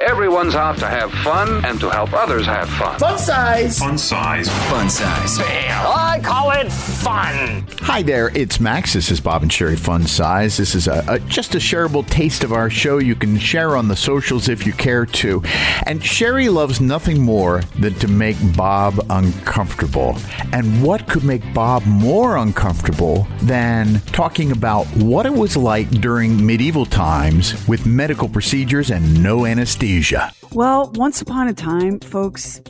Everyone's out to have fun and to help others have fun. Fun size. Fun size. Fun size. I call it fun. Hi there, it's Max. This is Bob and Sheri Fun Size. This is a, a, just a shareable taste of our show. You can share on the socials if you care to. And Sheri loves nothing more than to make Bob uncomfortable. And what could make Bob more uncomfortable than talking about what it was like during medieval times with medical procedures and no anesthesia? Well, once upon a time, folks,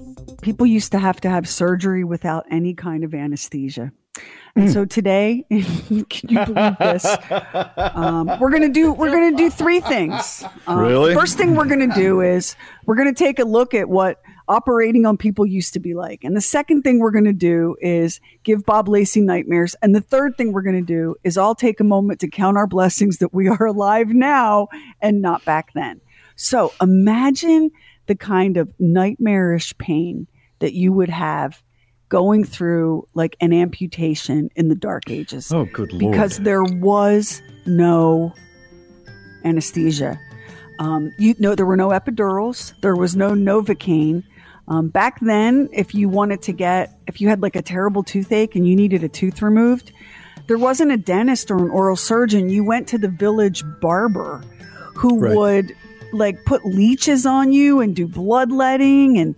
people used to have to have surgery without any kind of anesthesia. And so today, can you believe this? Um, we're gonna do we're gonna do three things. Um, Really? First thing we're gonna do is we're gonna take a look at what operating on people used to be like, and the second thing we're gonna do is give Bob Lacey nightmares, and the third thing we're gonna do is all take a moment to count our blessings that we are alive now and not back then. So imagine the kind of nightmarish pain that you would have going through like an amputation in the dark ages. Oh, good lord. Because there was no anesthesia. Um, you know, there were no epidurals. There was no Novocaine. Um, back then, if you wanted to get, if you had like a terrible toothache and you needed a tooth removed, there wasn't a dentist or an oral surgeon. You went to the village barber who Right. would like put leeches on you and do bloodletting and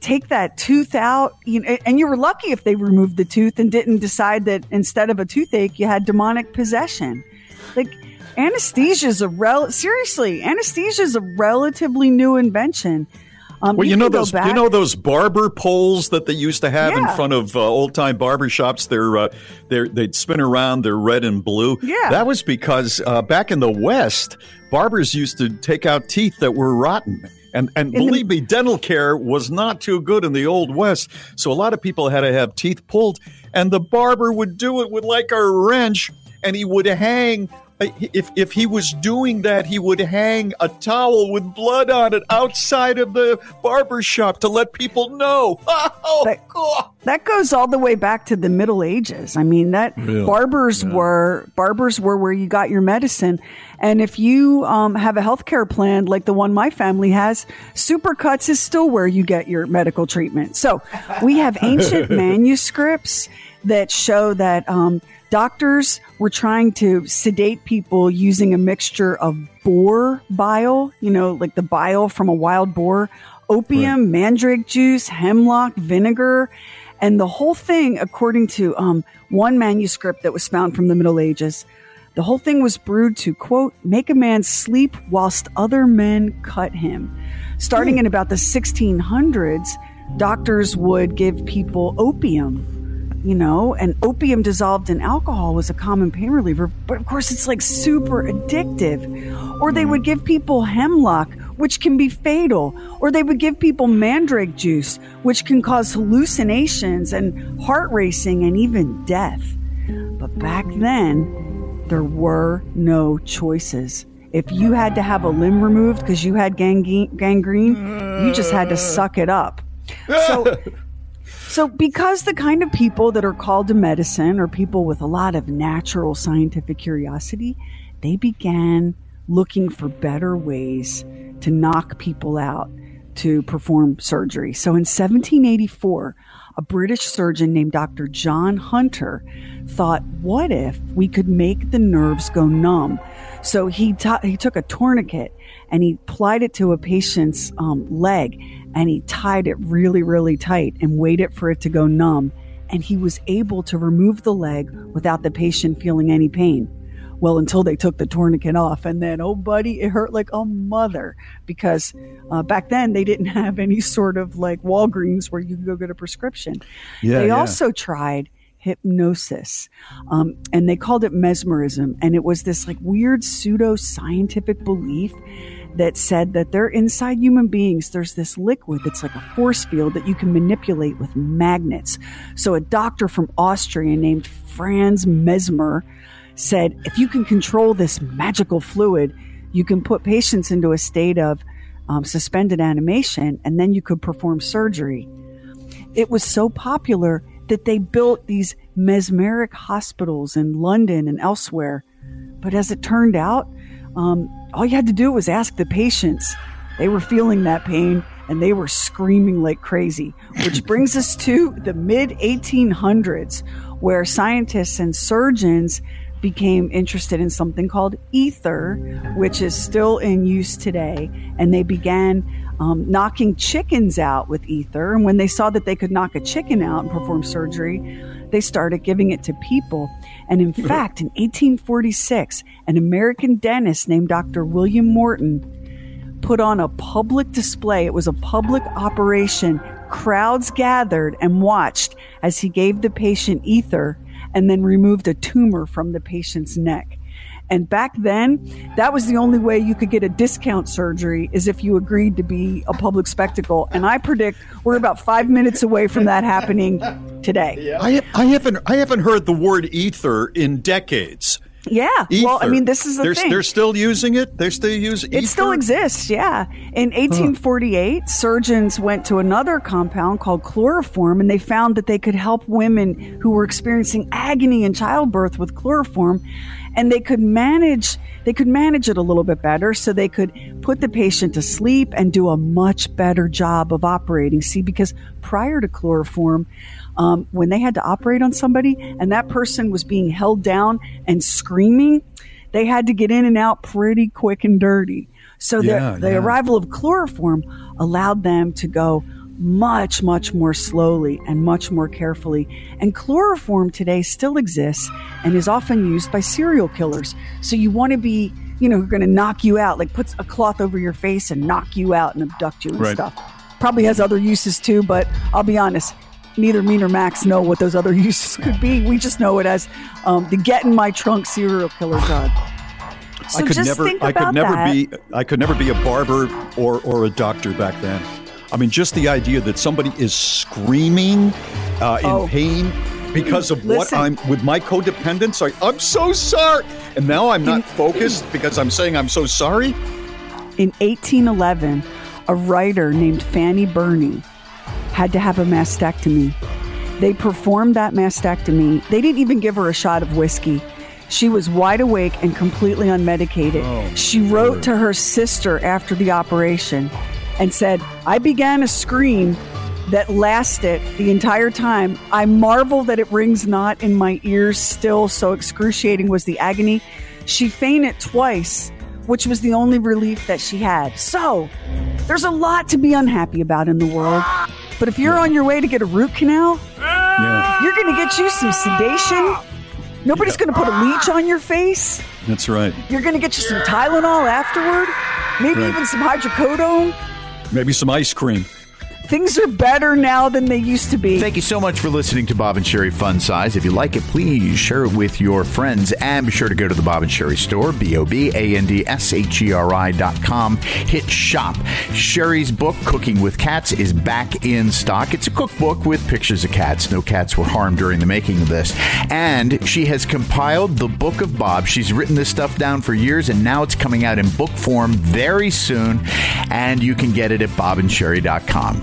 take that tooth out. You know, and you were lucky if they removed the tooth and didn't decide that instead of a toothache, you had demonic possession. Like anesthesia is a rel seriously, anesthesia is a relatively new invention. Um, Well, you, know those you know those barber poles that they used to have in front of uh, old time barber shops. They're uh, they're they'd spin around. They're red and blue. Yeah. that was because uh, back in the West, barbers used to take out teeth that were rotten. And and In the- believe me, dental care was not too good in the old West. So a lot of people had to have teeth pulled, and the barber would do it with like a wrench, and he would hang. Uh, If if he was doing that, he would hang a towel with blood on it outside of the barber shop to let people know. Oh, That- God. That goes all the way back to the Middle Ages. I mean, that Really? barbers were barbers were where you got your medicine, and if you um, have a health care plan like the one my family has, Supercuts is still where you get your medical treatment. So we have ancient manuscripts that show that um, doctors were trying to sedate people using a mixture of boar bile, you know, like the bile from a wild boar, opium, mandrake juice, hemlock, vinegar. And the whole thing, according to um, one manuscript that was found from the Middle Ages, the whole thing was brewed to, quote, make a man sleep whilst other men cut him. Starting in about the 1600s, doctors would give people opium, you know, and opium dissolved in alcohol was a common pain reliever. But of course, it's like super addictive. Or they would give people hemlock, which can be fatal. Or they would give people mandrake juice, which can cause hallucinations and heart racing and even death. But back then, there were no choices. If you had to have a limb removed because you had gangrene, you just had to suck it up. So, so because the kind of people that are called to medicine are people with a lot of natural scientific curiosity, they began looking for better ways to knock people out to perform surgery. So in 1784, a British surgeon named Dr. John Hunter thought, what if we could make the nerves go numb? So he, ta- he took a tourniquet and he applied it to a patient's um, leg and he tied it really, really tight and waited for it to go numb. And he was able to remove the leg without the patient feeling any pain. Well, until they took the tourniquet off. And then, oh, buddy, it hurt like a mother because uh, back then they didn't have any sort of like Walgreens where you could go get a prescription. Yeah, they yeah. also tried hypnosis um, and they called it mesmerism. And it was this like weird pseudo scientific belief that said that they're inside human beings. There's this liquid that's like a force field that you can manipulate with magnets. So a doctor from Austria named Franz Mesmer said, if you can control this magical fluid, you can put patients into a state of um, suspended animation and then you could perform surgery. It was so popular that they built these mesmeric hospitals in London and elsewhere. But as it turned out, um, all you had to do was ask the patients. They were feeling that pain and they were screaming like crazy, which brings us to the mid 1800s, where scientists and surgeons became interested in something called ether, which is still in use today. And they began um, knocking chickens out with ether. And when they saw that they could knock a chicken out and perform surgery, they started giving it to people. And in fact, in 1846, an American dentist named Dr. William Morton put on a public display. It was a public operation. Crowds gathered and watched as he gave the patient ether and then removed a tumor from the patient's neck. And back then, that was the only way you could get a discount surgery is if you agreed to be a public spectacle. And I predict we're about five minutes away from that happening today. I, I haven't I haven't heard the word ether in decades. Yeah. Well, I mean, this is the they're, thing. They're still using it. They're still use ether. It still exists, yeah. In 1848, surgeons went to another compound called chloroform and they found that they could help women who were experiencing agony in childbirth with chloroform and they could manage they could manage it a little bit better so they could put the patient to sleep and do a much better job of operating. See, because prior to chloroform, um, when they had to operate on somebody and that person was being held down and screaming, they had to get in and out pretty quick and dirty. So Yeah, the, the yeah. arrival of chloroform allowed them to go much, much more slowly and much more carefully. And chloroform today still exists and is often used by serial killers. So you want to be, you know, going to knock you out, like puts a cloth over your face and knock you out and abduct you and Right. stuff. Probably has other uses too, but I'll be honest. Neither me nor Max know what those other uses could be. We just know it as um, the get in my trunk serial killer drug. So I could never I could never that. be I could never be a barber or or a doctor back then. I mean, just the idea that somebody is screaming uh, in Oh. pain because of what I'm with my codependence. I, I'm so sorry, and now I'm not focused because I'm saying I'm so sorry. In 1811, a writer named Fanny Burney had to have a mastectomy. They performed that mastectomy. They didn't even give her a shot of whiskey. She was wide awake and completely unmedicated. she wrote to her sister after the operation and said, I began a scream that lasted the entire time. I marvel that it rings not in my ears still, so excruciating was the agony. She fainted twice, which was the only relief that she had. So, there's a lot to be unhappy about in the world. But if you're on your way to get a root canal, Yeah, you're going to get you some sedation. Nobody's going to put a leech on your face. that's right. You're going to get you some Tylenol afterward. Maybe Right. even some hydrocodone. Maybe some ice cream. Things are better now than they used to be. Thank you so much for listening to Bob and Sheri Fun Size. If you like it, please share it with your friends and be sure to go to the Bob and Sheri store, B O B A N D S H E R I dot com. Hit shop. Sheri's book, Cooking with Cats, is back in stock. It's a cookbook with pictures of cats. No cats were harmed during the making of this. And she has compiled the Book of Bob. She's written this stuff down for years, and now it's coming out in book form very soon. And you can get it at bobandsheri.com.